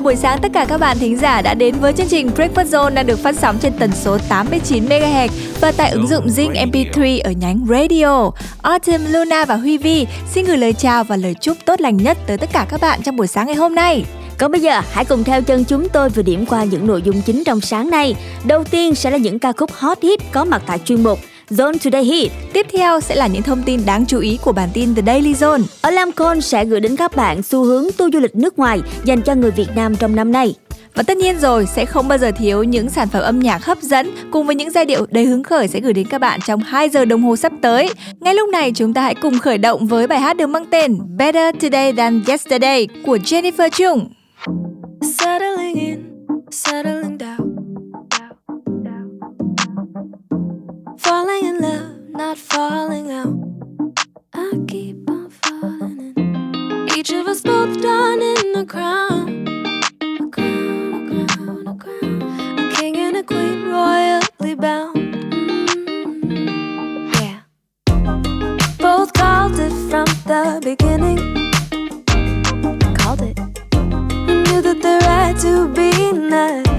Chào buổi sáng tất cả các bạn thính giả đã đến với chương trình Breakfast Zone đang được phát sóng trên tần số 89 MHz và tại ứng dụng Zing MP3 ở nhánh Radio. Autumn, Luna và Huy Vi xin gửi lời chào và lời chúc tốt lành nhất tới tất cả các bạn trong buổi sáng ngày hôm nay. Còn bây giờ hãy cùng theo chân chúng tôi vừa điểm qua những nội dung chính trong sáng nay. Đầu tiên sẽ là những ca khúc hot hit có mặt tại chuyên mục Zone Today Hit. Tiếp theo sẽ là những thông tin đáng chú ý của bản tin The Daily Zone. Ở Lamcon sẽ gửi đến các bạn xu hướng tour du lịch nước ngoài dành cho người Việt Nam trong năm nay. Và tất nhiên rồi, sẽ không bao giờ thiếu những sản phẩm âm nhạc hấp dẫn cùng với những giai điệu đầy hứng khởi sẽ gửi đến các bạn trong 2 giờ đồng hồ sắp tới. Ngay lúc này chúng ta hãy cùng khởi động với bài hát được mang tên Better Today Than Yesterday của Jennifer Chung. Settling in, settling Falling in love, not falling out. I keep on falling in. Each of us both done in a crown. A crown, a crown, a crown. A king and a queen, royally bound. Mm, yeah. Both called it from the beginning. Called it. Knew that the right to be nice.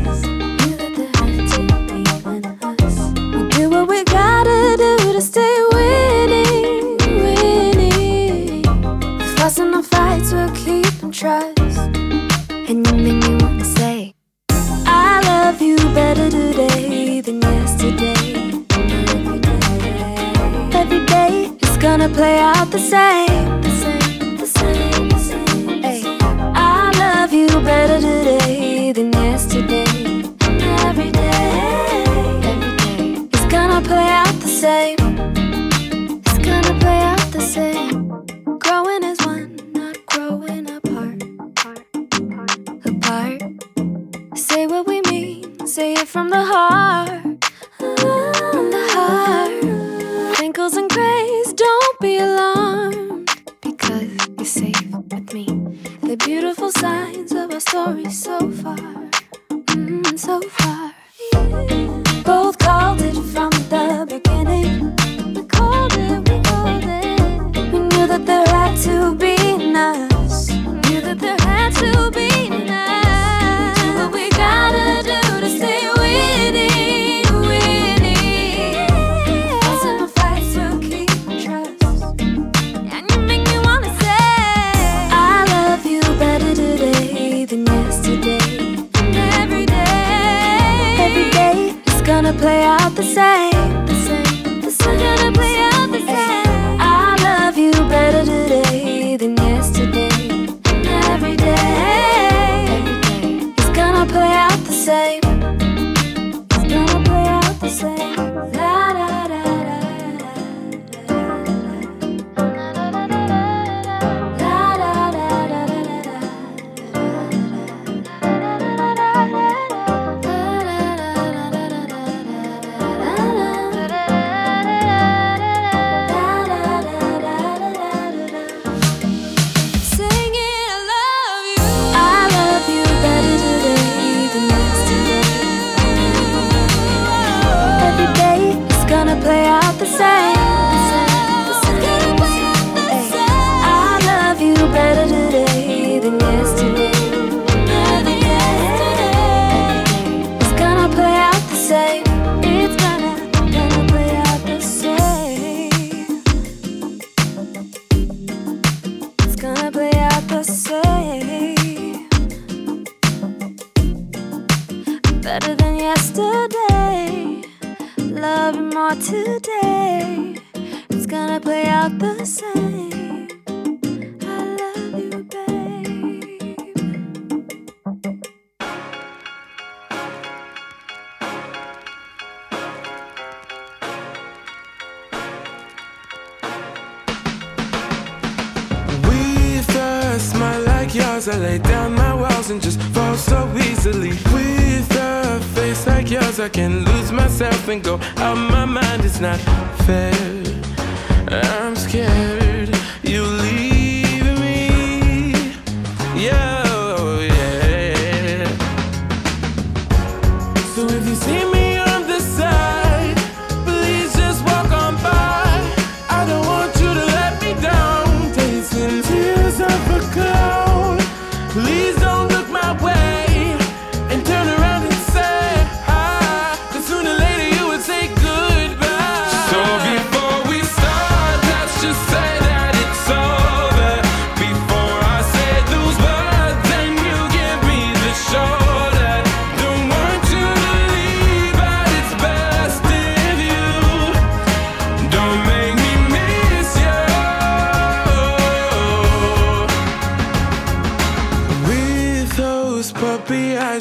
Play out the same,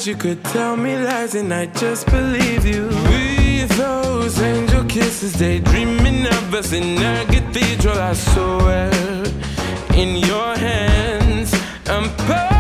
eyes, you could tell me lies, and I just believe you. With those angel kisses, daydreaming of us in a cathedral. I swear, in your hands, I'm party.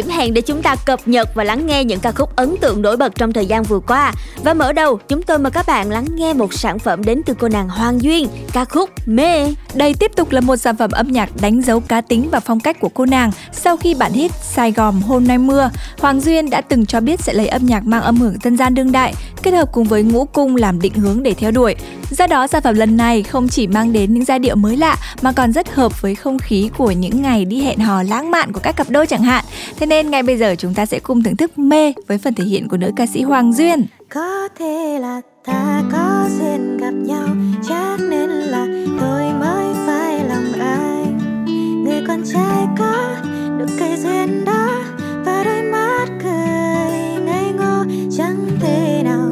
Điểm hẹn để chúng ta cập nhật và lắng nghe những ca khúc ấn tượng nổi bật trong thời gian vừa qua. Và mở đầu, chúng tôi mời các bạn lắng nghe một sản phẩm đến từ cô nàng Hoàng Duyên, ca khúc Mê. Đây tiếp tục là một sản phẩm âm nhạc đánh dấu cá tính và phong cách của cô nàng. Sau khi bản hit Sài Gòn hôm nay mưa, Hoàng Duyên đã từng cho biết sẽ lấy âm nhạc mang âm hưởng dân gian đương đại, kết hợp cùng với ngũ cung làm định hướng để theo đuổi. Do đó, sản phẩm lần này không chỉ mang đến những giai điệu mới lạ mà còn rất hợp với không khí của những ngày đi hẹn hò lãng mạn của các cặp đôi chẳng hạn. Thế nên ngay bây giờ chúng ta sẽ cùng thưởng thức mê với phần thể hiện của nữ ca sĩ Hoàng Duyên. Có thể là ta có duyên gặp nhau Chắc nên là tôi mới phải lòng anh Người con trai có được cây duyên đó và đôi mắt cười ngây ngô Chẳng thể nào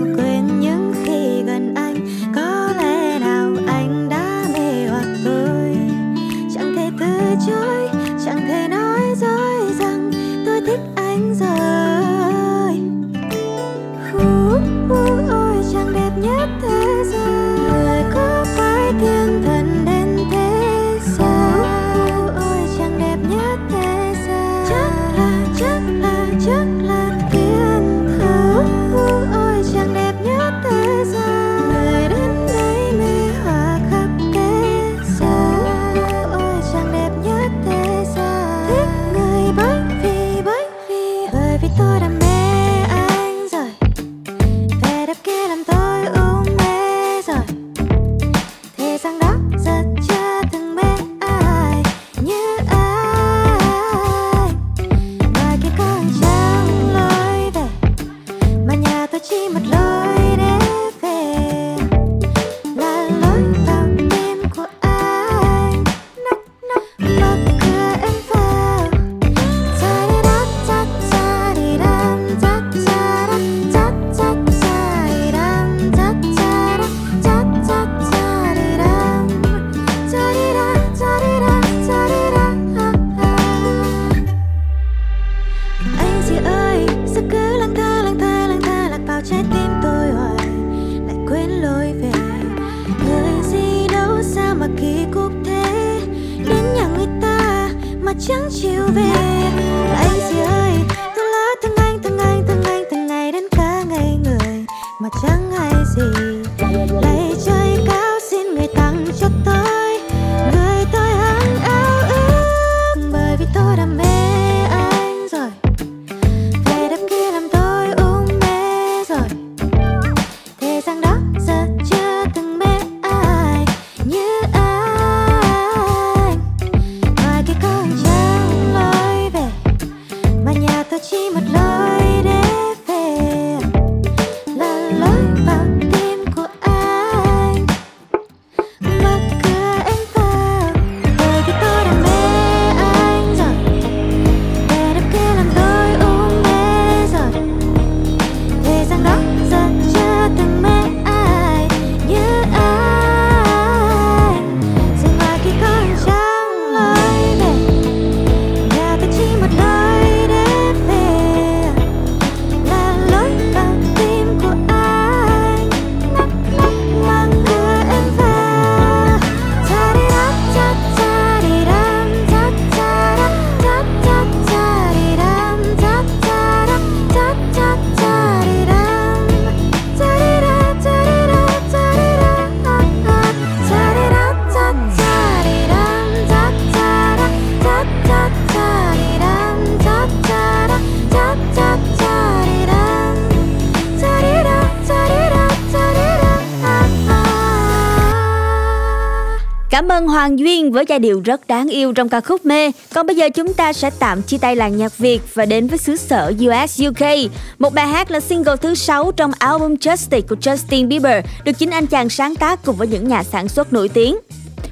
Hoàng Duyên với giai điệu rất đáng yêu trong ca khúc Mê. Còn bây giờ chúng ta sẽ tạm chia tay làng nhạc Việt và đến với xứ sở US UK. Một bài hát là single thứ 6 trong album Justice của Justin Bieber, được chính anh chàng sáng tác cùng với những nhà sản xuất nổi tiếng.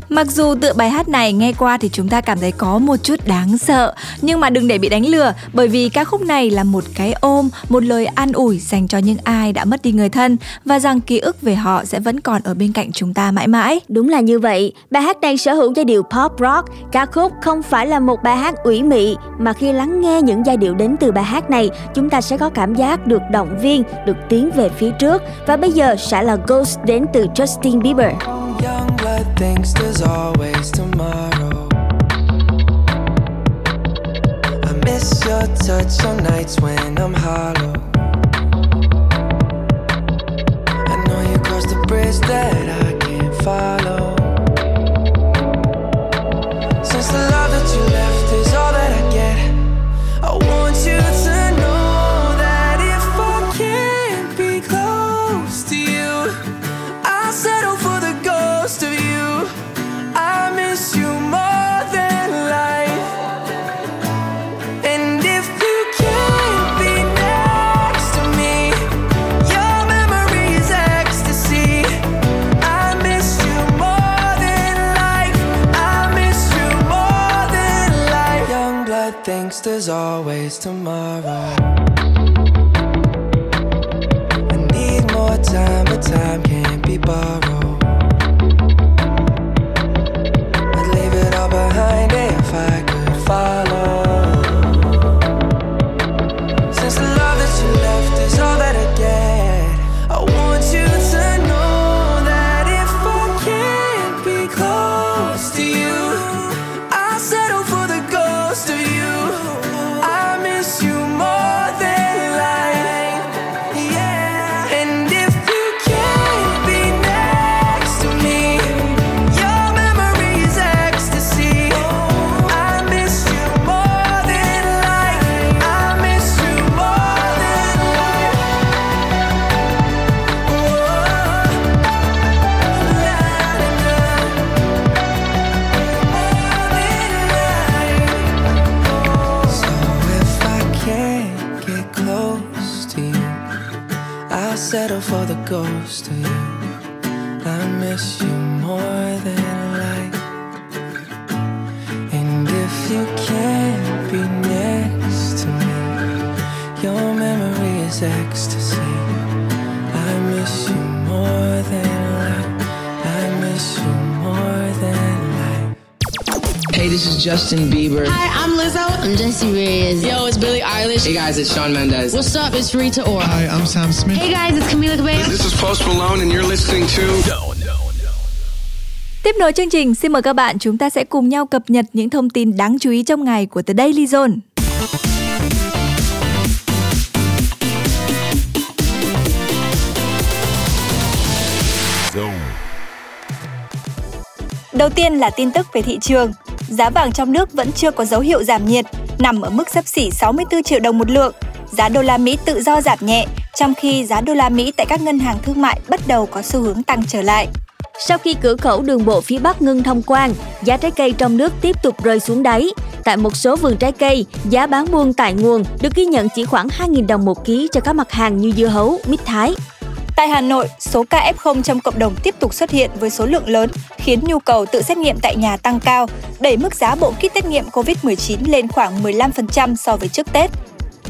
Mặc dù tựa bài hát này nghe qua thì chúng ta cảm thấy có một chút đáng sợ, nhưng mà đừng để bị đánh lừa bởi vì ca khúc này là một cái ôm, một lời an ủi dành cho những ai đã mất đi người thân và rằng ký ức về họ sẽ vẫn còn ở bên cạnh chúng ta mãi mãi. Đúng là như vậy, bài hát này sở hữu giai điệu pop rock, ca khúc không phải là một bài hát ủy mị mà khi lắng nghe những giai điệu đến từ bài hát này, chúng ta sẽ có cảm giác được động viên, được tiến về phía trước và bây giờ sẽ là Ghost đến từ Justin Bieber. Young blood thinks there's always tomorrow. I miss your touch on nights when I'm hollow. I know you crossed the bridge that I can't follow. Always tomorrow. I need more time, but time can't be borrowed. Settle for the ghost of you. I miss you more Justin Bieber. Hi, I'm Lizzo. I'm Jessie Reyes. Yo, it's Billie Eilish. Hey guys, it's Shawn Mendes. What's up? It's Rita Ora. Hi, I'm Sam Smith. Hey guys, it's Camila Cabello. This is Post Malone, and you're listening to. Tiếp nối chương trình, xin mời các bạn chúng ta sẽ cùng nhau cập nhật những thông tin đáng chú ý trong ngày của The Daily Zone. Đầu tiên là tin tức về thị trường. Giá vàng trong nước vẫn chưa có dấu hiệu giảm nhiệt, nằm ở mức sấp xỉ 64 triệu đồng một lượng. Giá đô la Mỹ tự do giảm nhẹ, trong khi giá đô la Mỹ tại các ngân hàng thương mại bắt đầu có xu hướng tăng trở lại. Sau khi cửa khẩu đường bộ phía Bắc ngưng thông quan, giá trái cây trong nước tiếp tục rơi xuống đáy. Tại một số vườn trái cây, giá bán buôn tại nguồn được ghi nhận chỉ khoảng 2.000 đồng một ký cho các mặt hàng như dưa hấu, mít thái. Tại Hà Nội, số ca F0 trong cộng đồng tiếp tục xuất hiện với số lượng lớn, khiến nhu cầu tự xét nghiệm tại nhà tăng cao, đẩy mức giá bộ kit xét nghiệm COVID-19 lên khoảng 15% so với trước Tết.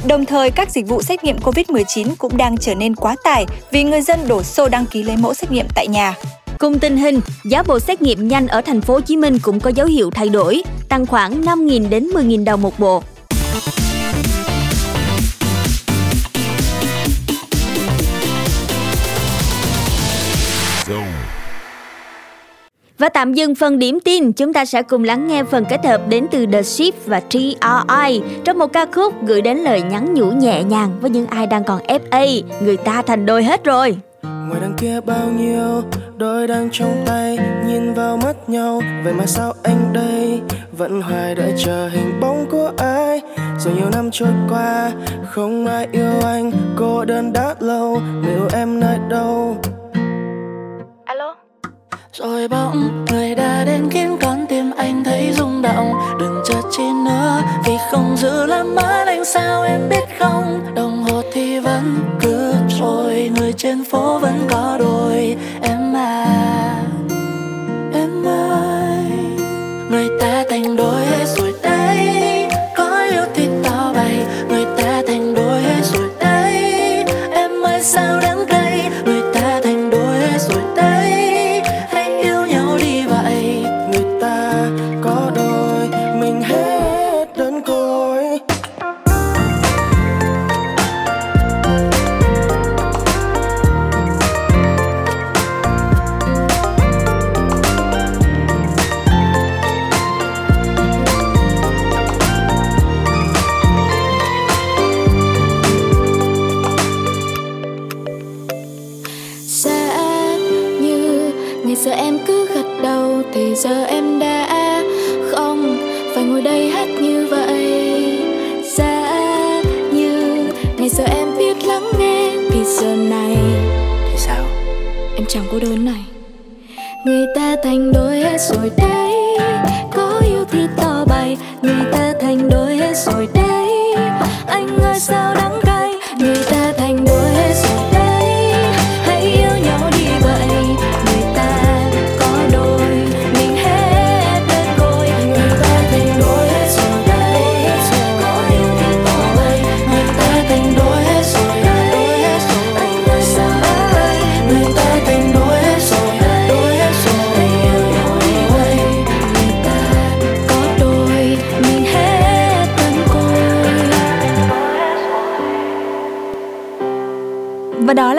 Đồng thời, các dịch vụ xét nghiệm COVID-19 cũng đang trở nên quá tải vì người dân đổ xô đăng ký lấy mẫu xét nghiệm tại nhà. Cùng tình hình, giá bộ xét nghiệm nhanh ở thành phố Hồ Chí Minh cũng có dấu hiệu thay đổi, tăng khoảng 5.000 đến 10.000 đồng một bộ. Và tạm dừng phần điểm tin, chúng ta sẽ cùng lắng nghe phần kết hợp đến từ The Ship và TRI trong một ca khúc gửi đến lời nhắn nhủ nhẹ nhàng với những ai đang còn FA, người ta thành đôi hết rồi. Ngoài đằng kia bao nhiêu đôi đang trong tay nhìn vào mắt nhau vậy mà sao anh đây? Vẫn hoài đợi chờ hình bóng của ai? Rồi nhiều năm trôi qua không ai yêu anh cô đơn đã lâu liệu em nơi đâu? Rồi bỗng người đã đến khiến con tim anh thấy rung động. Đừng chờ chi nữa, vì không giữ làm mãi anh sao em biết không? Đồng hồ thì vẫn cứ rồi người trên phố vẫn có đôi. Em à em ơi, người ta thành đôi. Giờ này. Thì sao? Em chẳng cô đơn này. Người ta thành đôi hết rồi đấy. Có yêu thì tỏ bày người ta thành đôi hết rồi đấy. Anh ơi sao đắng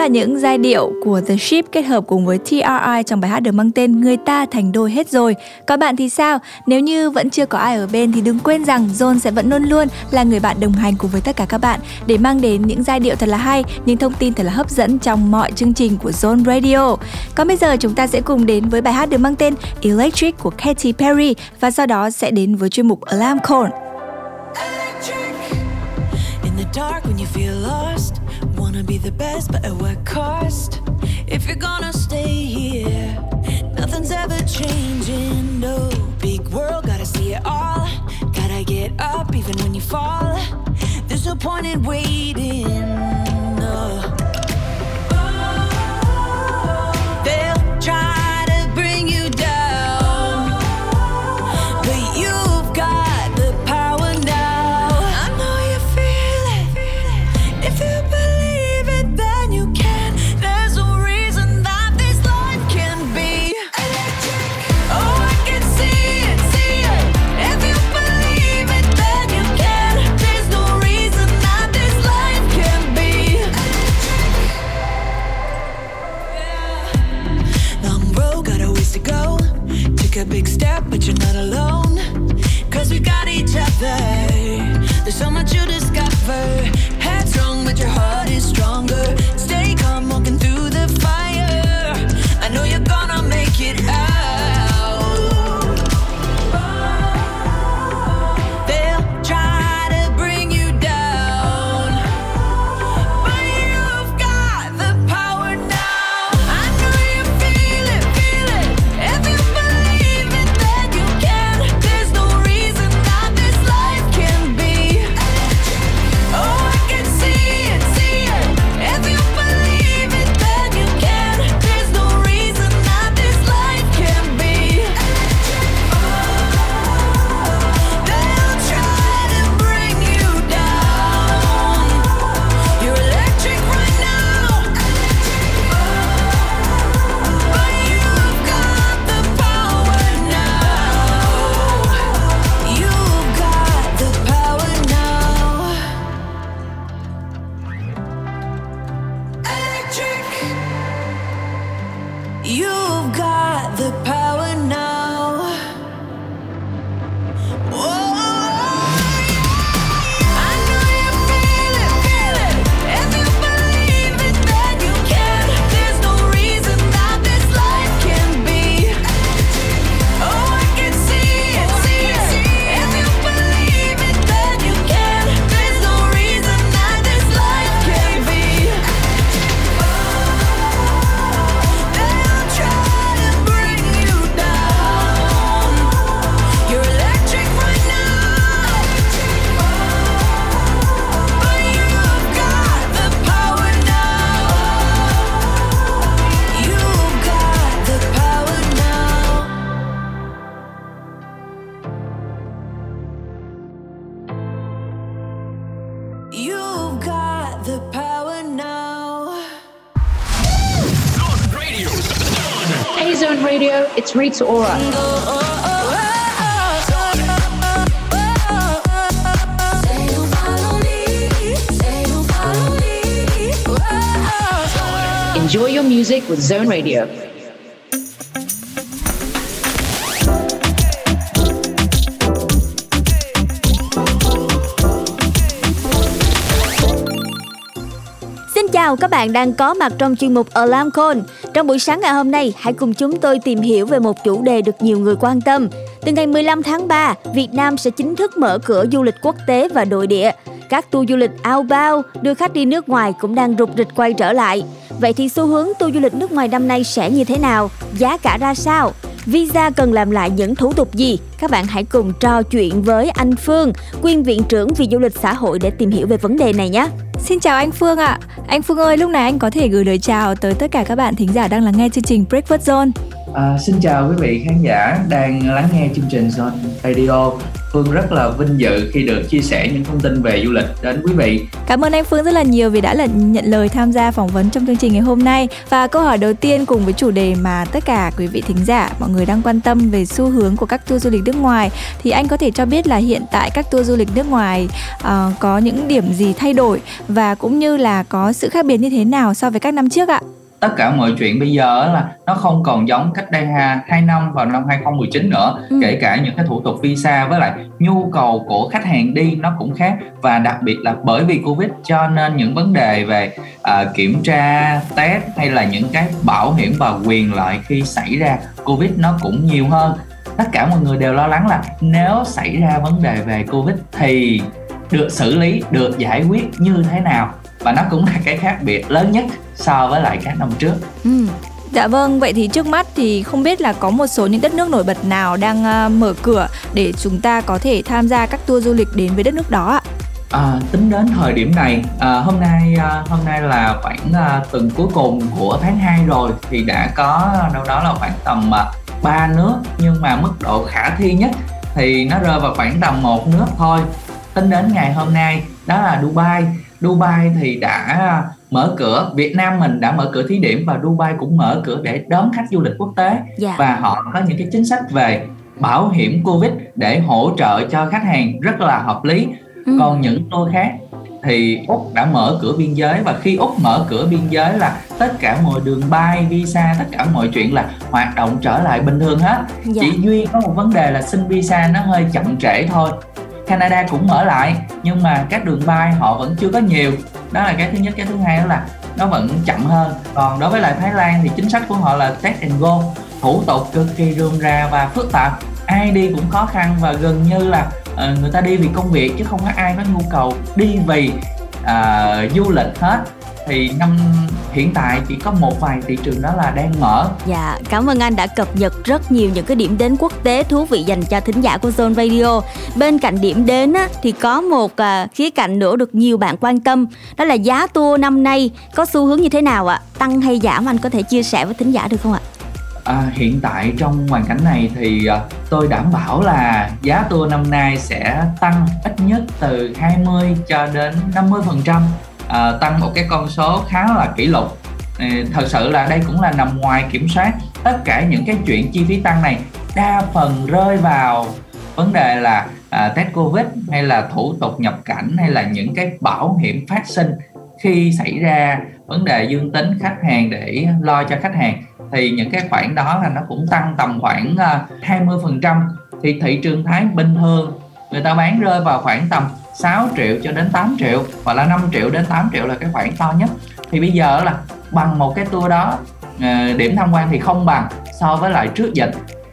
những giai điệu của The Ship kết hợp cùng với TRI trong bài hát được mang tên Người ta thành đôi hết rồi. Các bạn thì sao? Nếu như vẫn chưa có ai ở bên thì đừng quên rằng Zone sẽ vẫn luôn luôn là người bạn đồng hành cùng với tất cả các bạn để mang đến những giai điệu thật là hay, những thông tin thật là hấp dẫn trong mọi chương trình của Zone Radio. Còn bây giờ chúng ta sẽ cùng đến với bài hát được mang tên Electric của Katy Perry và sau đó sẽ đến với chuyên mục Alarm Call. In the dark when you feel wanna be the best, but at what cost? If you're gonna stay here, nothing's ever changing. No big world, gotta see it all. Gotta get up even when you fall. There's no point in waiting. It's Ora. Enjoy your music with Zone Radio. Chào các bạn đang có mặt trong chuyên mục Alarm Call. Trong buổi sáng ngày hôm nay, hãy cùng chúng tôi tìm hiểu về một chủ đề được nhiều người quan tâm. Từ ngày 15 tháng 3, Việt Nam sẽ chính thức mở cửa du lịch quốc tế và nội địa. Các tour du lịch ao bao đưa khách đi nước ngoài cũng đang rục rịch quay trở lại. Vậy thì xu hướng tour du lịch nước ngoài năm nay sẽ như thế nào? Giá cả ra sao? Visa cần làm lại những thủ tục gì? Các bạn hãy cùng trò chuyện với anh Phương, quyên viện trưởng vì du lịch xã hội để tìm hiểu về vấn đề này nhé. Xin chào anh Phương ạ. Anh Phương ơi, lúc này anh có thể gửi lời chào tới tất cả các bạn thính giả đang lắng nghe chương trình Breakfast Zone. À, xin chào quý vị khán giả đang lắng nghe chương trình Zone Radio. Phương rất là vinh dự khi được chia sẻ những thông tin về du lịch đến quý vị. Cảm ơn anh Phương rất là nhiều vì đã là nhận lời tham gia phỏng vấn trong chương trình ngày hôm nay. Và câu hỏi đầu tiên cùng với chủ đề mà tất cả quý vị thính giả mọi người đang quan tâm về xu hướng của các tour du lịch nước ngoài thì anh có thể cho biết là hiện tại các tour du lịch nước ngoài uh, có những điểm gì thay đổi và cũng như là có sự khác biệt như thế nào so với các năm trước ạ? Tất cả mọi chuyện bây giờ là nó không còn giống cách đây ha, 2 năm vào năm 2019 nữa. Ừ. kể cả những cái thủ tục visa với lại nhu cầu của khách hàng đi nó cũng khác. Và đặc biệt là bởi vì covid cho nên những vấn đề về uh, kiểm tra test hay là những cái bảo hiểm và quyền lợi khi xảy ra covid nó cũng nhiều hơn. Tất cả mọi người đều lo lắng là nếu xảy ra vấn đề về covid thì được xử lý được giải quyết như thế nào và nó cũng là cái khác biệt lớn nhất so với lại các năm trước. Ừ. Dạ vâng, vậy thì trước mắt thì không biết là có một số những đất nước nổi bật nào đang uh, mở cửa để chúng ta có thể tham gia các tour du lịch đến với đất nước đó ạ? À, tính đến thời điểm này, à, hôm nay à, hôm nay là khoảng à, tuần cuối cùng của tháng 2 rồi thì đã có đâu đó là khoảng tầm à, 3 nước nhưng mà mức độ khả thi nhất thì nó rơi vào khoảng tầm một nước thôi. Tính đến ngày hôm nay đó là Dubai Dubai thì đã mở cửa Việt Nam mình đã mở cửa thí điểm và Dubai cũng mở cửa để đón khách du lịch quốc tế. Dạ. và họ có những cái chính sách về bảo hiểm Covid để hỗ trợ cho khách hàng rất là hợp lý ừ. còn những tour khác thì úc đã mở cửa biên giới và khi úc mở cửa biên giới là tất cả mọi đường bay visa tất cả mọi chuyện là hoạt động trở lại bình thường hết dạ. chỉ duy có một vấn đề là xin visa nó hơi chậm trễ thôi Canada cũng mở lại nhưng mà các đường bay họ vẫn chưa có nhiều. Đó là cái thứ nhất. Cái thứ hai đó là nó vẫn chậm hơn. Còn đối với lại Thái Lan thì chính sách của họ là test and go thủ tục cực kỳ rườm rà và phức tạp. Ai đi cũng khó khăn và gần như là uh, người ta đi vì công việc chứ không có ai có nhu cầu đi vì uh, du lịch hết thì năm hiện tại chỉ có một vài thị trường đó là đang mở. Dạ, cảm ơn anh đã cập nhật rất nhiều những cái điểm đến quốc tế thú vị dành cho thính giả của Zone Radio. Bên cạnh điểm đến á, thì có một uh, khía cạnh nữa được nhiều bạn quan tâm, đó là giá tour năm nay có xu hướng như thế nào ạ? Tăng hay giảm anh có thể chia sẻ với thính giả được không ạ? À, hiện tại trong hoàn cảnh này thì uh, tôi đảm bảo là giá tour năm nay sẽ tăng ít nhất từ 20 cho đến 50 Ờ, tăng một cái con số khá là kỷ lục. Ờ, thật sự là đây cũng là nằm ngoài kiểm soát tất cả những cái chuyện chi phí tăng này. Đa phần rơi vào vấn đề là ờ, test covid hay là thủ tục nhập cảnh hay là những cái bảo hiểm phát sinh khi xảy ra vấn đề dương tính khách hàng để lo cho khách hàng, thì những cái khoản đó là nó cũng tăng tầm khoảng 20% thì thị trường Thái bình thường, người ta bán rơi vào khoảng tầm 6 triệu cho đến 8 triệu hoặc là 5 triệu đến 8 triệu là cái khoản to nhất. Thì bây giờ là bằng một cái tour đó à, điểm tham quan thì không bằng so với lại trước dịch.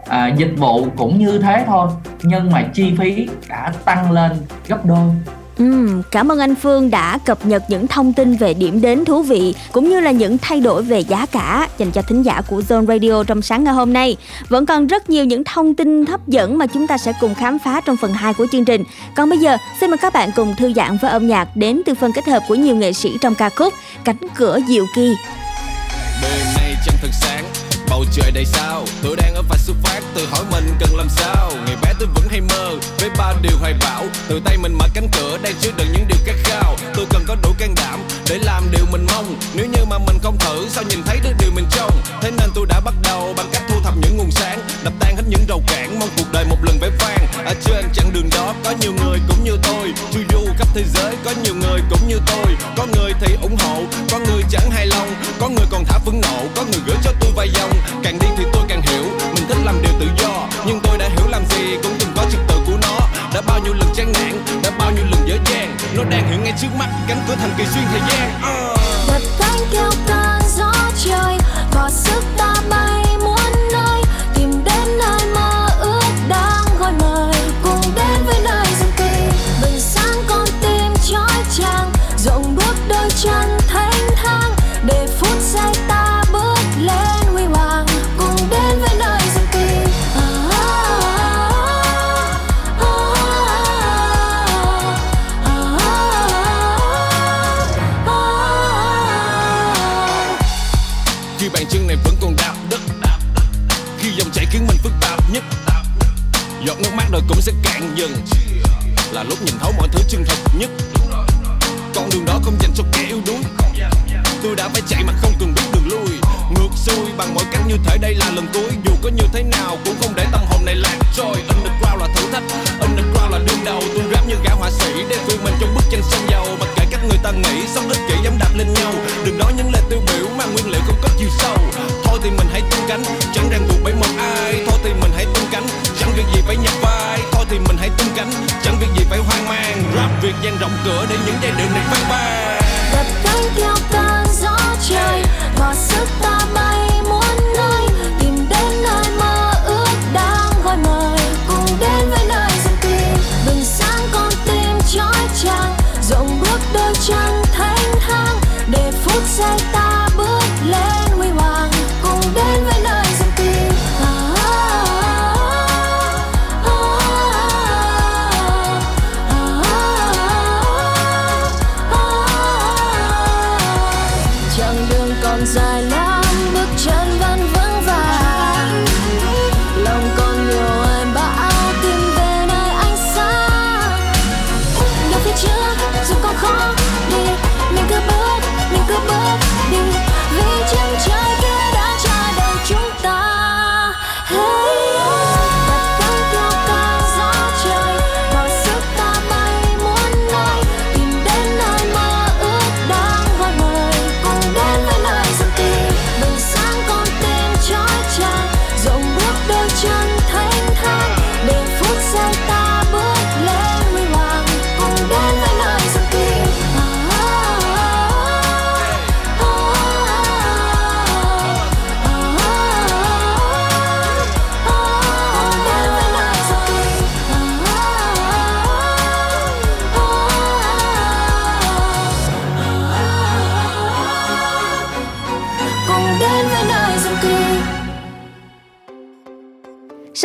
À, dịch vụ cũng như thế thôi nhưng mà chi phí đã tăng lên gấp đôi. Ừ, cảm ơn anh Phương đã cập nhật những thông tin về điểm đến thú vị cũng như là những thay đổi về giá cả dành cho thính giả của Zone Radio trong sáng ngày hôm nay. Vẫn còn rất nhiều những thông tin hấp dẫn mà chúng ta sẽ cùng khám phá trong phần 2 của chương trình. Còn bây giờ, xin mời các bạn cùng thư giãn với âm nhạc đến từ phần kết hợp của nhiều nghệ sĩ trong ca khúc Cánh cửa diệu kỳ. Đêm nay chẳng thật sáng bầu trời đầy sao? Tôi đang ở vạch xuất phát tự hỏi mình cần làm sao? Ngày bé tôi vẫn hay mơ với ba điều hoài bão. Từ tay mình mở cánh cửa, đang chứa đựng những điều khát khao. Tôi cần có đủ can đảm để làm điều mình mong. Nếu như mà mình không thử, sao nhìn thấy được điều mình trông? Thế nên tôi đã bắt đầu bằng cách thu thập những nguồn sáng, đập tan hết những rào cản, mong cuộc đời một lần vẻ vang. À, ở trên chặng đường đó, có nhiều người cũng như tôi. Chu du khắp thế giới, có nhiều người cũng như tôi. Có người thì ủng hộ, có người chẳng hài lòng. Có người còn thả phẫn nộ, có người trước mắt cánh cửa thành kỳ xuyên thời gian.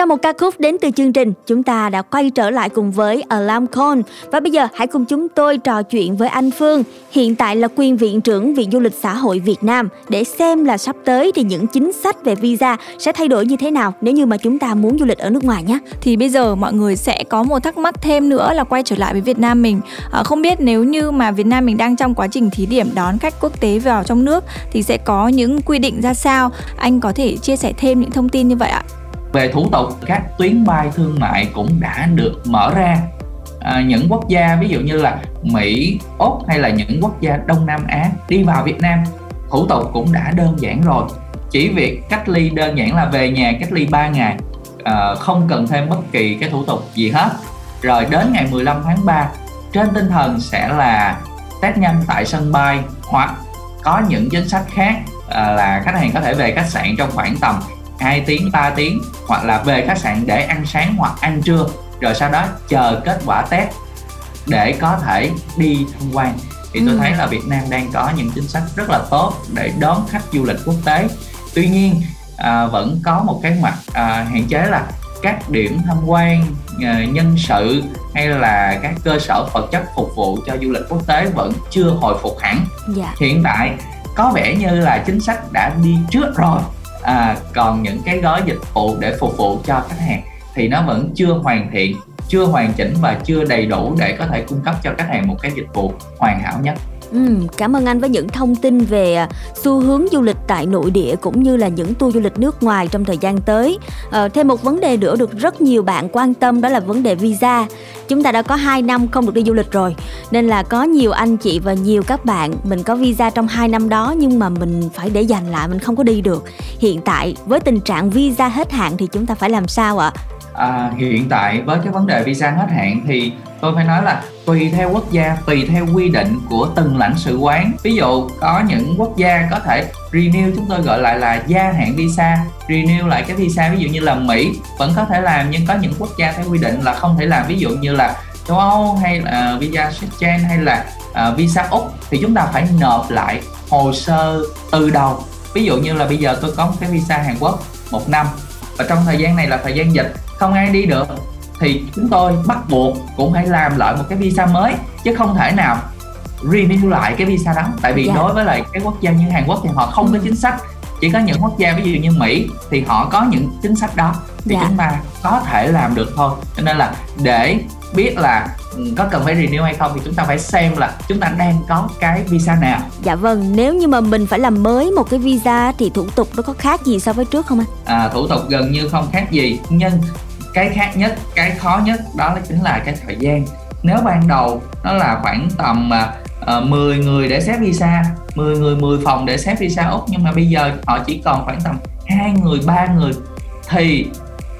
Sau một ca khúc đến từ chương trình, chúng ta đã quay trở lại cùng với Alarm Call. và bây giờ hãy cùng chúng tôi trò chuyện với anh Phương, hiện tại là quyền viện trưởng Viện Du lịch Xã hội Việt Nam để xem là sắp tới thì những chính sách về visa sẽ thay đổi như thế nào nếu như mà chúng ta muốn du lịch ở nước ngoài nhé. thì bây giờ mọi người sẽ có một thắc mắc thêm nữa là quay trở lại với Việt Nam mình à, không biết nếu như mà Việt Nam mình đang trong quá trình thí điểm đón khách quốc tế vào trong nước thì sẽ có những quy định ra sao anh có thể chia sẻ thêm những thông tin như vậy ạ về thủ tục các tuyến bay thương mại cũng đã được mở ra. À, những quốc gia ví dụ như là Mỹ, Úc hay là những quốc gia Đông Nam Á đi vào Việt Nam thủ tục cũng đã đơn giản rồi. Chỉ việc cách ly đơn giản là về nhà cách ly 3 ngày à, không cần thêm bất kỳ cái thủ tục gì hết. Rồi đến ngày 15 tháng 3 trên tinh thần sẽ là test nhanh tại sân bay hoặc có những chính sách khác à, là khách hàng có thể về khách sạn trong khoảng tầm 2 tiếng 3 tiếng hoặc là về khách sạn để ăn sáng hoặc ăn trưa rồi sau đó chờ kết quả test để có thể đi tham quan thì tôi Ừ. thấy là Việt Nam đang có những chính sách rất là tốt để đón khách du lịch quốc tế tuy nhiên à, vẫn có một cái mặt à, hạn chế là các điểm tham quan à, nhân sự hay là các cơ sở vật chất phục vụ cho du lịch quốc tế vẫn chưa hồi phục hẳn Dạ. hiện tại có vẻ như là chính sách đã đi trước rồi à, còn những cái gói dịch vụ để phục vụ cho khách hàng thì nó vẫn chưa hoàn thiện chưa hoàn chỉnh và chưa đầy đủ để có thể cung cấp cho khách hàng một cái dịch vụ hoàn hảo nhất. Ừ, cảm ơn anh với những thông tin về à, xu hướng du lịch tại nội địa cũng như là những tour du lịch nước ngoài trong thời gian tới. À, thêm một vấn đề nữa được rất nhiều bạn quan tâm đó là vấn đề visa. Chúng ta đã có 2 năm không được đi du lịch rồi nên là có nhiều anh chị và nhiều các bạn mình có visa trong 2 năm đó nhưng mà mình phải để dành lại mình không có đi được. Hiện tại với tình trạng visa hết hạn thì chúng ta phải làm sao ạ? à, À, hiện tại với cái vấn đề visa hết hạn thì tôi phải nói là tùy theo quốc gia tùy theo quy định của từng lãnh sự quán. Ví dụ có những quốc gia có thể renew chúng tôi gọi lại là gia hạn visa. Renew lại cái visa ví dụ như là mỹ vẫn có thể làm nhưng có những quốc gia theo quy định là không thể làm. Ví dụ như là châu âu hay là à, visa Schengen hay là uh, visa úc thì chúng ta phải nộp lại hồ sơ từ đầu. Ví dụ như là bây giờ tôi có một cái visa hàn quốc một năm. Và trong thời gian này là thời gian dịch không ai đi được thì chúng tôi bắt buộc cũng phải làm lại một cái visa mới chứ không thể nào renew lại cái visa đó. Tại vì Dạ. đối với lại cái quốc gia như Hàn Quốc thì họ không có chính sách. Chỉ có những quốc gia ví dụ như Mỹ thì họ có những chính sách đó. Thì Dạ. chúng ta có thể làm được thôi. Cho nên là để biết là ừ, có cần phải renew hay không thì chúng ta phải xem là chúng ta đang có cái visa nào. Dạ vâng, nếu như mà mình phải làm mới một cái visa thì thủ tục nó có khác gì so với trước không anh? à, thủ tục gần như không khác gì. Nhưng cái khác nhất cái khó nhất đó là chính là cái thời gian. Nếu ban đầu nó là khoảng tầm à, ờ, uh, 10 người để xét visa 10 người 10 phòng để xét visa úc nhưng mà bây giờ họ chỉ còn khoảng tầm hai người ba người thì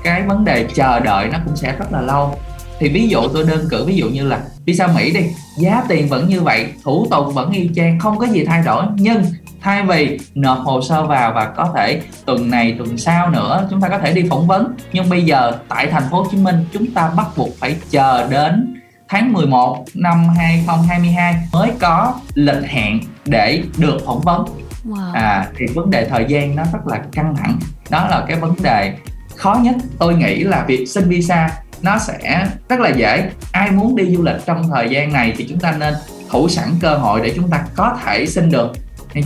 cái vấn đề chờ đợi nó cũng sẽ rất là lâu. Thì ví dụ tôi đơn cử ví dụ như là visa Mỹ đi giá tiền vẫn như vậy thủ tục vẫn y chang không có gì thay đổi nhưng thay vì nộp hồ sơ vào và có thể tuần này tuần sau nữa chúng ta có thể đi phỏng vấn. Nhưng bây giờ tại thành phố Hồ Chí Minh chúng ta bắt buộc phải chờ đến tháng 11 năm 2022 mới có lịch hẹn để được phỏng vấn. Wow. à thì vấn đề thời gian nó rất là căng thẳng. Đó là cái vấn đề khó nhất. Tôi nghĩ là việc xin visa nó sẽ rất là dễ. Ai muốn đi du lịch trong thời gian này thì chúng ta nên thủ sẵn cơ hội để chúng ta có thể xin được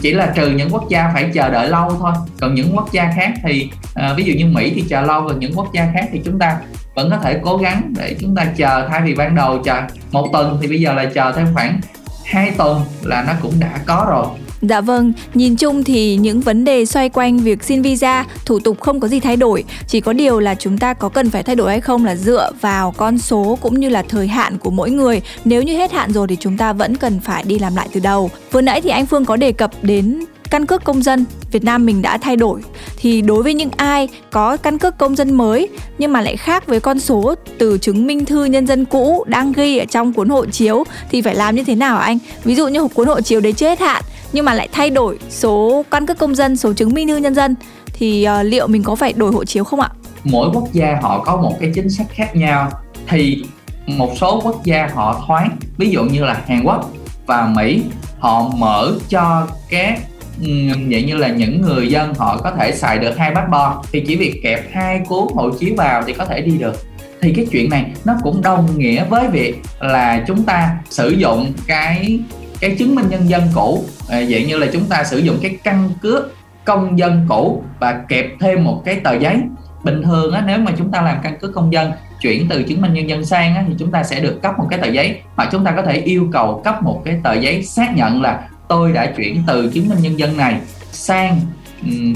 chỉ là trừ những quốc gia phải chờ đợi lâu thôi. Còn những quốc gia khác thì à, ví dụ như mỹ thì chờ lâu còn những quốc gia khác thì chúng ta vẫn có thể cố gắng để chúng ta chờ. Thay vì ban đầu chờ một tuần thì bây giờ là chờ thêm khoảng hai tuần là nó cũng đã có rồi Dạ vâng, nhìn chung thì những vấn đề xoay quanh việc xin visa, thủ tục không có gì thay đổi, chỉ có điều là chúng ta có cần phải thay đổi hay không là dựa vào con số cũng như là thời hạn của mỗi người. Nếu như hết hạn rồi thì chúng ta vẫn cần phải đi làm lại từ đầu. Vừa nãy thì anh Phương có đề cập đến căn cước công dân Việt Nam mình đã thay đổi thì đối với những ai có căn cước công dân mới nhưng mà lại khác với con số từ chứng minh thư nhân dân cũ đang ghi ở trong cuốn hộ chiếu thì phải làm như thế nào anh? Ví dụ như cuốn hộ chiếu đấy chưa hết hạn nhưng mà lại thay đổi số căn cước công dân, số chứng minh thư nhân dân thì uh, liệu mình có phải đổi hộ chiếu không ạ? mỗi quốc gia họ có một cái chính sách khác nhau thì một số quốc gia họ thoáng ví dụ như là Hàn Quốc và Mỹ họ mở cho các Ừ, vậy như là những người dân họ có thể xài được hai bát bò thì chỉ việc kẹp hai cuốn hộ chiếu vào thì có thể đi được. Thì cái chuyện này nó cũng đồng nghĩa với việc là chúng ta sử dụng cái cái chứng minh nhân dân cũ. À, vậy như là chúng ta sử dụng cái căn cước công dân cũ và kẹp thêm một cái tờ giấy. Bình thường á, nếu mà chúng ta làm căn cước công dân chuyển từ chứng minh nhân dân sang á, thì chúng ta sẽ được cấp một cái tờ giấy. Hoặc chúng ta có thể yêu cầu cấp một cái tờ giấy xác nhận là tôi đã chuyển từ chứng minh nhân dân này sang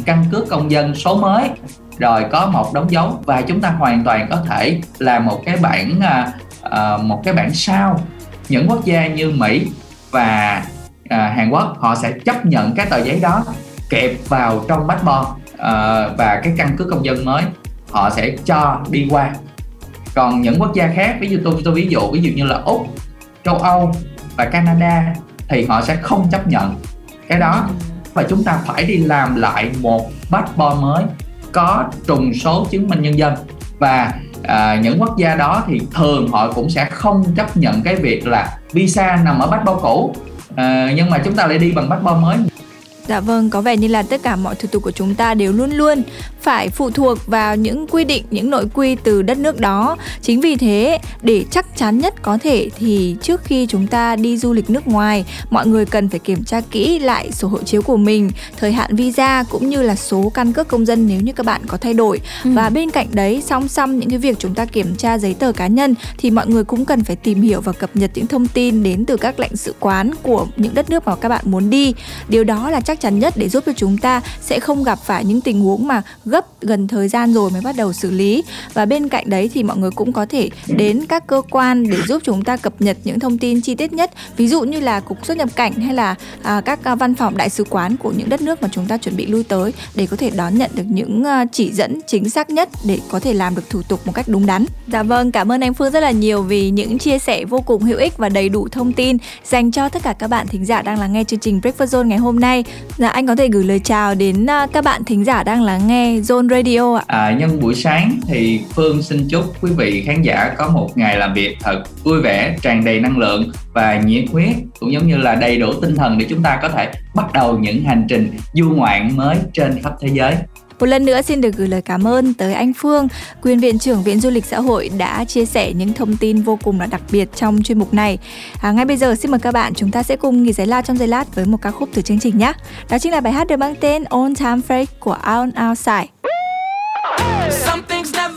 căn cước công dân số mới. Rồi có một đóng dấu và chúng ta hoàn toàn có thể làm một cái bản à, à, một cái bản sao. Những quốc gia như Mỹ và à, Hàn Quốc, họ sẽ chấp nhận cái tờ giấy đó kẹp vào trong passport ờ, và cái căn cước công dân mới. Họ sẽ cho đi qua. Còn những quốc gia khác, ví dụ tôi tôi ví dụ ví dụ như là úc, châu âu và canada thì họ sẽ không chấp nhận. Cái đó. Và chúng ta phải đi làm lại một passport mới có trùng số chứng minh nhân dân. Và à, những quốc gia đó thì thường họ cũng sẽ không chấp nhận cái việc là visa nằm ở passport cũ. À, nhưng mà chúng ta lại đi bằng passport mới Dạ vâng, có vẻ như là tất cả mọi thủ tục của chúng ta đều luôn luôn phải phụ thuộc vào những quy định, những nội quy từ đất nước đó. Chính vì thế, để chắc chắn nhất có thể thì trước khi chúng ta đi du lịch nước ngoài, mọi người cần phải kiểm tra kỹ lại sổ hộ chiếu của mình, thời hạn visa cũng như là số căn cước công dân nếu như các bạn có thay đổi. Ừ. Và bên cạnh đấy, song song những cái việc chúng ta kiểm tra giấy tờ cá nhân thì mọi người cũng cần phải tìm hiểu và cập nhật những thông tin đến từ các lãnh sự quán của những đất nước mà các bạn muốn đi. Điều đó là chắc chắn nhất để giúp cho chúng ta sẽ không gặp phải những tình huống mà gấp gần thời gian rồi mới bắt đầu xử lý và bên cạnh đấy thì mọi người cũng có thể đến các cơ quan để giúp chúng ta cập nhật những thông tin chi tiết nhất ví dụ như là cục xuất nhập cảnh hay là à, các à, văn phòng đại sứ quán của những đất nước mà chúng ta chuẩn bị lui tới để có thể đón nhận được những à, chỉ dẫn chính xác nhất để có thể làm được thủ tục một cách đúng đắn. Dạ vâng, cảm ơn anh Phương rất là nhiều vì những chia sẻ vô cùng hữu ích và đầy đủ thông tin dành cho tất cả các bạn thính giả đang lắng nghe chương trình Breakfast Zone ngày hôm nay. Dạ anh có thể gửi lời chào đến à, các bạn thính giả đang lắng nghe Zone Radio ạ. À, nhân buổi sáng thì Phương xin chúc quý vị khán giả có một ngày làm việc thật vui vẻ, tràn đầy năng lượng và nhiệt huyết cũng giống như là đầy đủ tinh thần để chúng ta có thể bắt đầu những hành trình du ngoạn mới trên khắp thế giới. Một lần nữa xin được gửi lời cảm ơn tới anh Phương, quyền viện trưởng Viện Du lịch Xã hội đã chia sẻ những thông tin vô cùng là đặc biệt trong chuyên mục này. À, ngay bây giờ xin mời các bạn chúng ta sẽ cùng nghỉ giải lao trong giây lát với một ca khúc từ chương trình nhé. Đó chính là bài hát được mang tên On Time Fake của Out Outside. Some never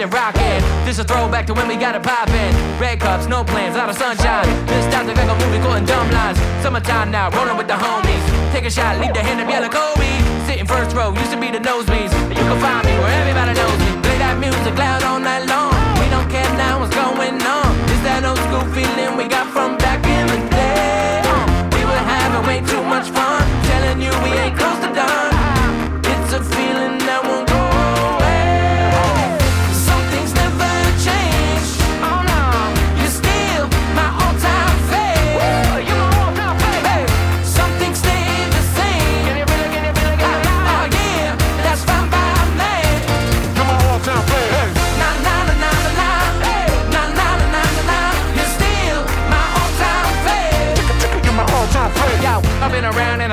it rockin'. This a throwback to when we got it poppin'. Red cups, no plans, out of sunshine. This time like a movie quoting dumb lines. Summertime now, rollin' with the homies. Take a shot, leave the hand of yellow Kobe. Sitting first row, used to be the nosebleeds. You can find me where everybody knows me. Play that music loud all night long. We don't care now what's going on. It's that old school feeling we got from back in the day. Uh, we were having way too much fun. Telling you we ain't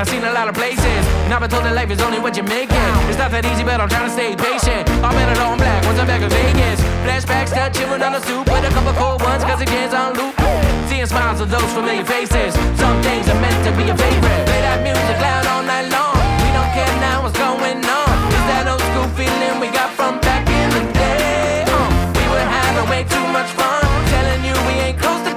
seen a lot of places. And I've been told that life is only what you make it. It's not that easy, but I'm trying to stay patient. I'm in it all black once I'm back in Vegas. Flashbacks to chillin' on the stoop with a couple cold ones, cause again's on loop. Seeing smiles of those familiar faces. Some things are meant to be a favorite. Play that music loud all night long. We don't care now what's going on. It's that old school feeling we got from back in the day. Uh, we were having way too much fun. Telling you we ain't close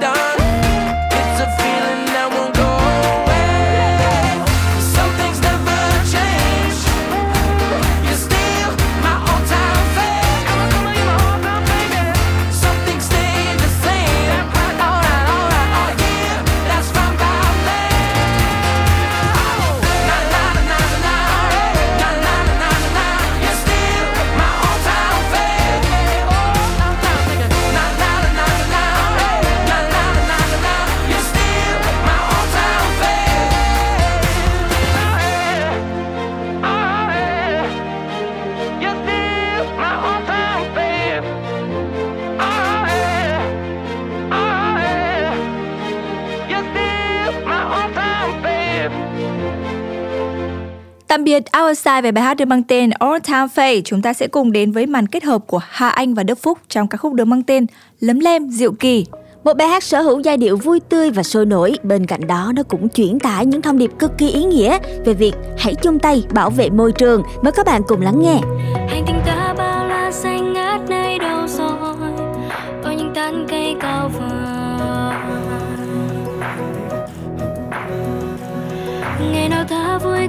Tạm biệt Outside về bài hát được mang tên All Time Fade, chúng ta sẽ cùng đến với màn kết hợp của Hà Anh và Đức Phúc trong ca khúc được mang tên Lấm Lem Diệu Kỳ. Một bài hát sở hữu giai điệu vui tươi và sôi nổi, bên cạnh đó nó cũng truyền tải những thông điệp cực kỳ ý nghĩa về việc hãy chung tay bảo vệ môi trường. Mời các bạn cùng lắng nghe. hành tinh ta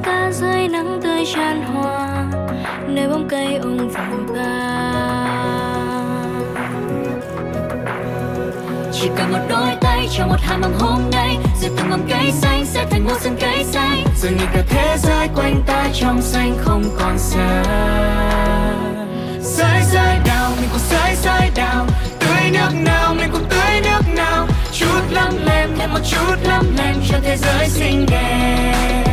cá dưới nắng tươi tràn hoa nơi bóng cây ung vàng ta chỉ cần một đôi tay cho một hàm mầm hôm nay rồi từng mầm cây xanh sẽ thành một rừng cây xanh rồi nhìn cả thế giới quanh ta trong xanh không còn xa. Rơi rơi đào mình cùng rơi rơi đào Tưới nước nào, mình cùng tưới nước nào. Chút lắm lem, thêm một chút lắm lem cho thế giới xinh đẹp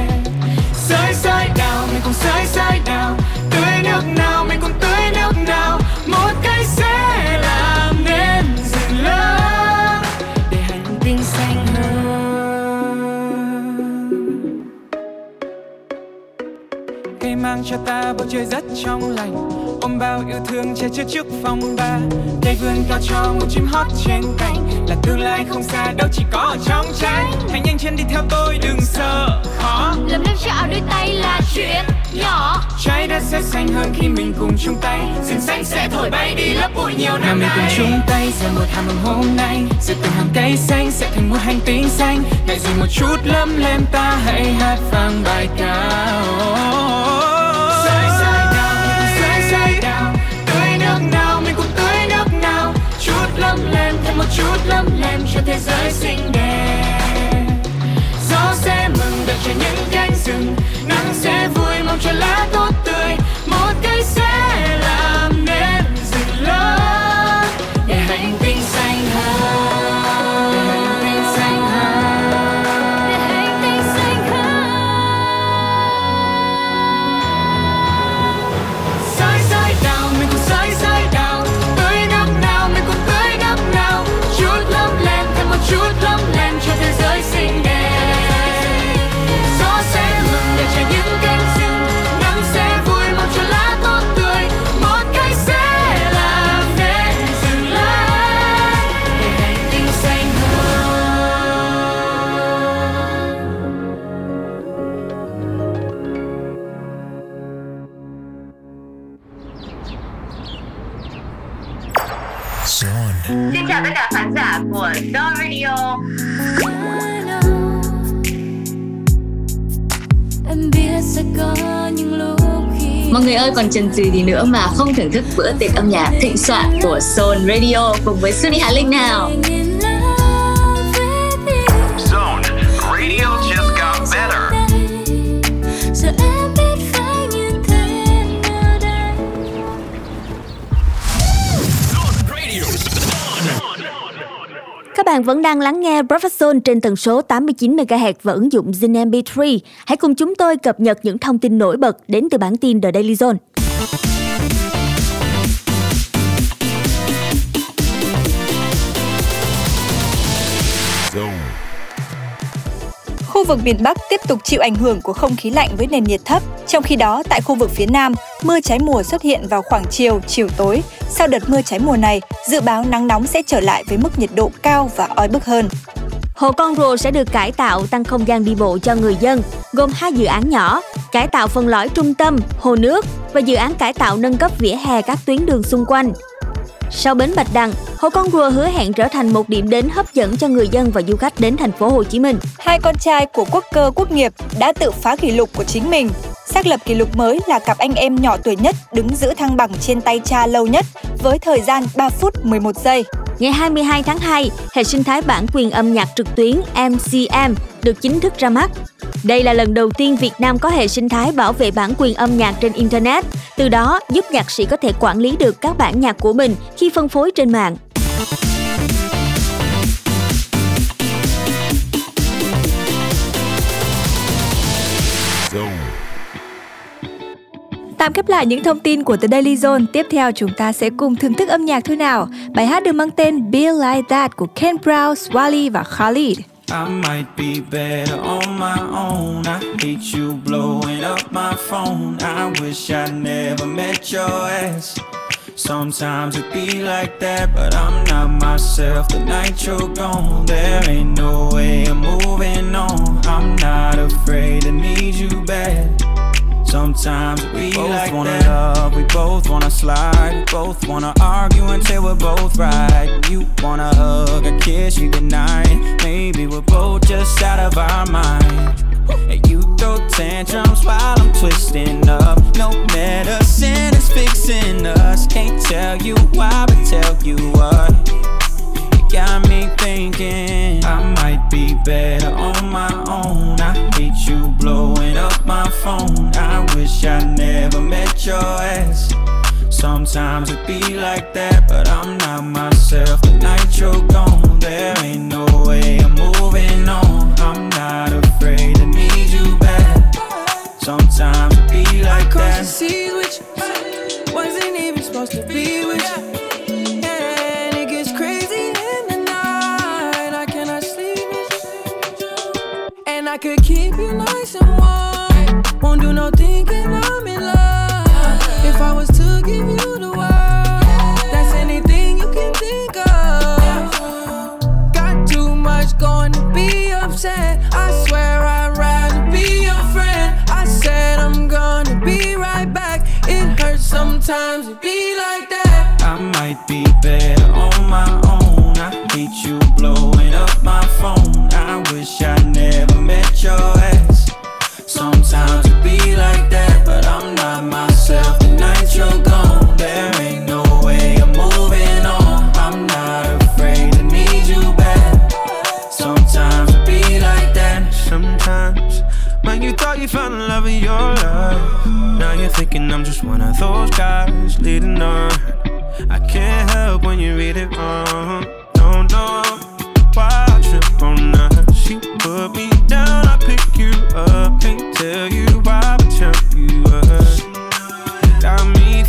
không sai sai nào tưới nước nào, mình cũng tưới nước nào. Một cây sẽ làm nên rừng lớn để hành tinh xanh hơn. Cây mang cho ta bầu trời rất trong lành ôm bao yêu thương che chở trước phòng ba cây vườn cao cho một chim hót trên cành. Là tương lai không xa đâu chỉ có ở trong trái. Hãy nhanh chân đi theo tôi đừng sợ khó. Lấm lem trao đôi tay là chuyện nhỏ. Trái đất sẽ xanh hơn khi mình cùng chung tay. Rừng xanh sẽ thổi bay đi lớp bụi nhiều năm nay mình cùng chung tay giờ một hàm mừng hôm nay. Giờ từng hàng cây xanh sẽ thành một hành tinh xanh. Ngại dù một chút lấm lem ta hãy hát vang bài ca cho thế giới xinh đẹp. Gió sẽ mừng đợi cho những cánh rừng, nắng sẽ vui mong cho lá tốt tươi. Của Radio. Em biết sẽ có những lúc Mọi người ơi, còn chần chừ gì nữa mà không thưởng thức bữa tiệc âm nhạc thịnh soạn của Soul Radio cùng với Sunny Hà Linh nào. Bạn vẫn đang lắng nghe Breakfast Zone trên tần số 89 MHz và ứng dụng Zin MP3. Hãy cùng chúng tôi cập nhật những thông tin nổi bật đến từ bản tin The Daily Zone. Khu vực miền Bắc tiếp tục chịu ảnh hưởng của không khí lạnh với nền nhiệt thấp. Trong khi đó, tại khu vực phía Nam, mưa trái mùa xuất hiện vào khoảng chiều, chiều tối. Sau đợt mưa trái mùa này, dự báo nắng nóng sẽ trở lại với mức nhiệt độ cao và oi bức hơn. Hồ Con Rùa sẽ được cải tạo tăng không gian đi bộ cho người dân, gồm hai dự án nhỏ, cải tạo phần lõi trung tâm, hồ nước và dự án cải tạo nâng cấp vỉa hè các tuyến đường xung quanh. Sau bến Bạch Đằng, Hồ Con Rùa hứa hẹn trở thành một điểm đến hấp dẫn cho người dân và du khách đến thành phố Hồ Chí Minh. Hai con trai của quốc cơ quốc nghiệp đã tự phá kỷ lục của chính mình. Xác lập kỷ lục mới là cặp anh em nhỏ tuổi nhất đứng giữ thăng bằng trên tay cha lâu nhất với thời gian 3 phút 11 giây. Ngày 22 tháng 2, hệ sinh thái bản quyền âm nhạc trực tuyến MCM được chính thức ra mắt. Đây là lần đầu tiên Việt Nam có hệ sinh thái bảo vệ bản quyền âm nhạc trên Internet, từ đó giúp nhạc sĩ có thể quản lý được các bản nhạc của mình khi phân phối trên mạng. Tạm khép lại những thông tin của The Daily Zone, tiếp theo chúng ta sẽ cùng thưởng thức âm nhạc thôi nào. Bài hát được mang tên Be Like That của Ken Brown, Swally và Khalid. I might be better on my own. I hate you blowing up my phone. I wish I never met your ass. Sometimes it be like that, but I'm not myself. The night you're gone, there ain't no way I'm moving on. I'm not afraid to need you back. Sometimes we both like wanna that. love, we both wanna slide, we both wanna argue until we're both right. You wanna hug and kiss you goodnight. Maybe we're both just out of our mind. And you throw tantrums while I'm twisting up. No medicine is fixing us. Can't tell you why, but tell you what. You got me thinking I might be better on my own. Phone. I wish I never met your ass. Sometimes it be like that, but I'm not myself. The night you're gone, there ain't no way I'm moving on. I'm not afraid to need you back. Sometimes it be like that. seas with you. Wasn't even supposed to be with you. And it gets crazy in the night. I cannot sleep. And I could keep you nice and warm. won't do no thinking I'm in love. If I was to give you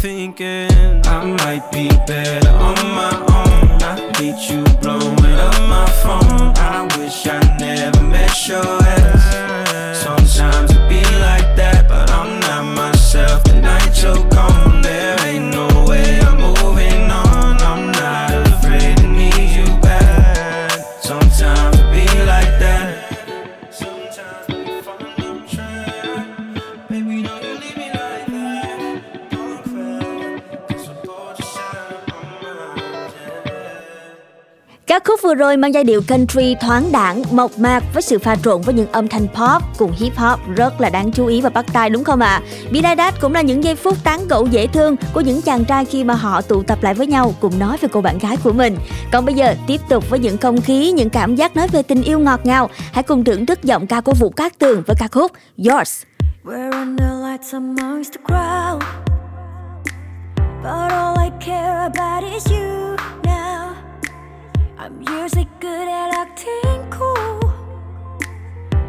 thinking I might be better on my own. I hate you blowing up my phone. I wish I never met your khúc vừa rồi mang giai điệu country thoáng đẳng mộc mạc với sự pha trộn với những âm thanh pop cùng hip hop rất là đáng chú ý và bắt tai đúng không ạ? À? Bidadat cũng là những giây phút tán gẫu dễ thương của những chàng trai khi mà họ tụ tập lại với nhau cùng nói về cô bạn gái của mình. Còn bây giờ tiếp tục với những không khí, những cảm giác nói về tình yêu ngọt ngào. Hãy cùng thưởng thức giọng ca của Vũ Cát Tường với ca khúc Yours. We're under lights amongst the crowd. But all I care about is you. I'm usually good at acting cool.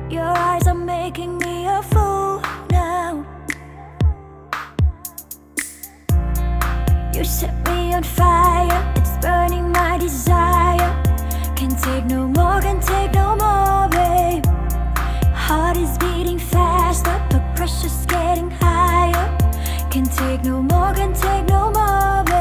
Your eyes are making me a fool now. You set me on fire, it's burning my desire. Can take no more, can take no more, babe. Heart is beating faster, but pressure's getting higher. Can take no more, can take no more, babe.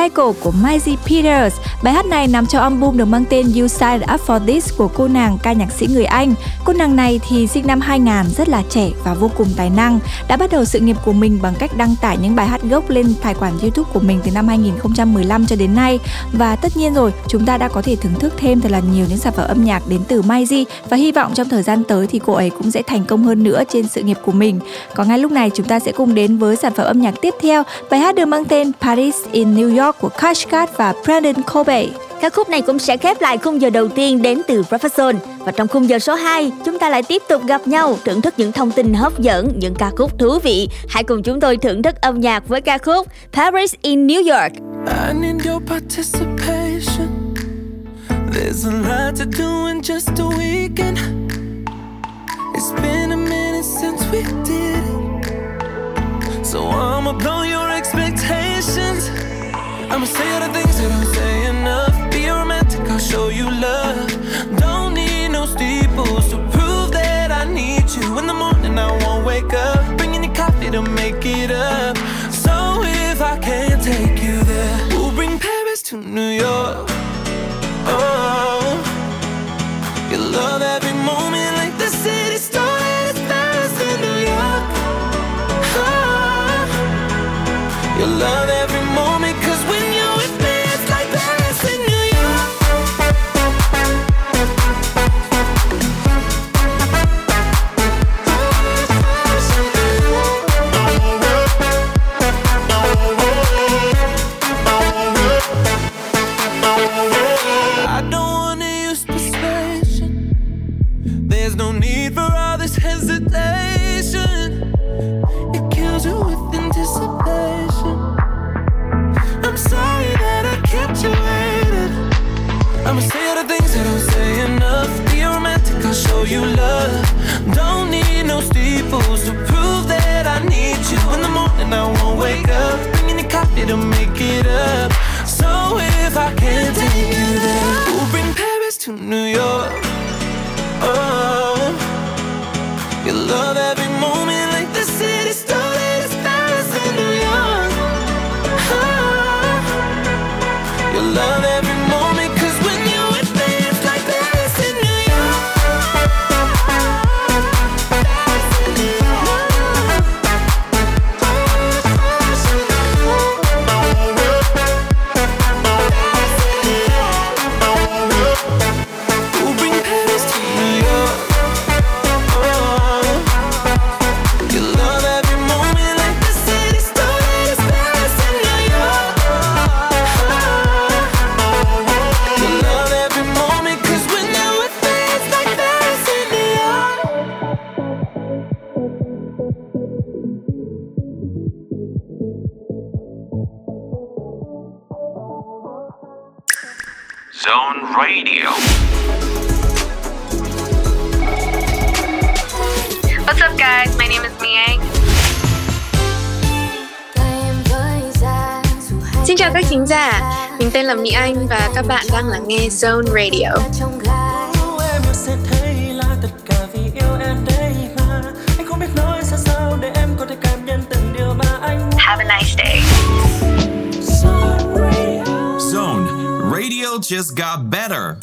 Cycle của Maisie Peters. Bài hát này nằm trong album được mang tên You Signed Up For This của cô nàng ca nhạc sĩ người Anh. Cô nàng này thì sinh năm 2000 rất là trẻ và vô cùng tài năng. Đã bắt đầu sự nghiệp của mình bằng cách đăng tải những bài hát gốc lên tài khoản YouTube của mình từ năm 2015 cho đến nay. Và tất nhiên rồi, chúng ta đã có thể thưởng thức thêm thật là nhiều những sản phẩm âm nhạc đến từ Maisie và hy vọng trong thời gian tới thì cô ấy cũng sẽ thành công hơn nữa trên sự nghiệp của mình. Còn ngay lúc này chúng ta sẽ cùng đến với sản phẩm âm nhạc tiếp theo, bài hát được mang tên Paris in New York của Kashkat và Brandon Kobe. Ca khúc này cũng sẽ khép lại khung giờ đầu tiên đến từ Breakfast Và trong khung giờ số 2, chúng ta lại tiếp tục gặp nhau, thưởng thức những thông tin hấp dẫn, những ca khúc thú vị. Hãy cùng chúng tôi thưởng thức âm nhạc với ca khúc Paris in New York. I need your participation. There's a lot to do in just a weekend. It's been a minute since we did it. So I'ma blow your expectations. I'ma say all the things that I'm saying. Show you love. Don't need no steeples to prove that I need you. In the morning, I won't wake up. Bringing you coffee to make it up. So if I can't take you there, we'll bring Paris to New York. it'll make it up. So if I can't take you there, we'll bring Paris to New York. nghe Zone Radio. Have a nice day. Zone Radio just got better.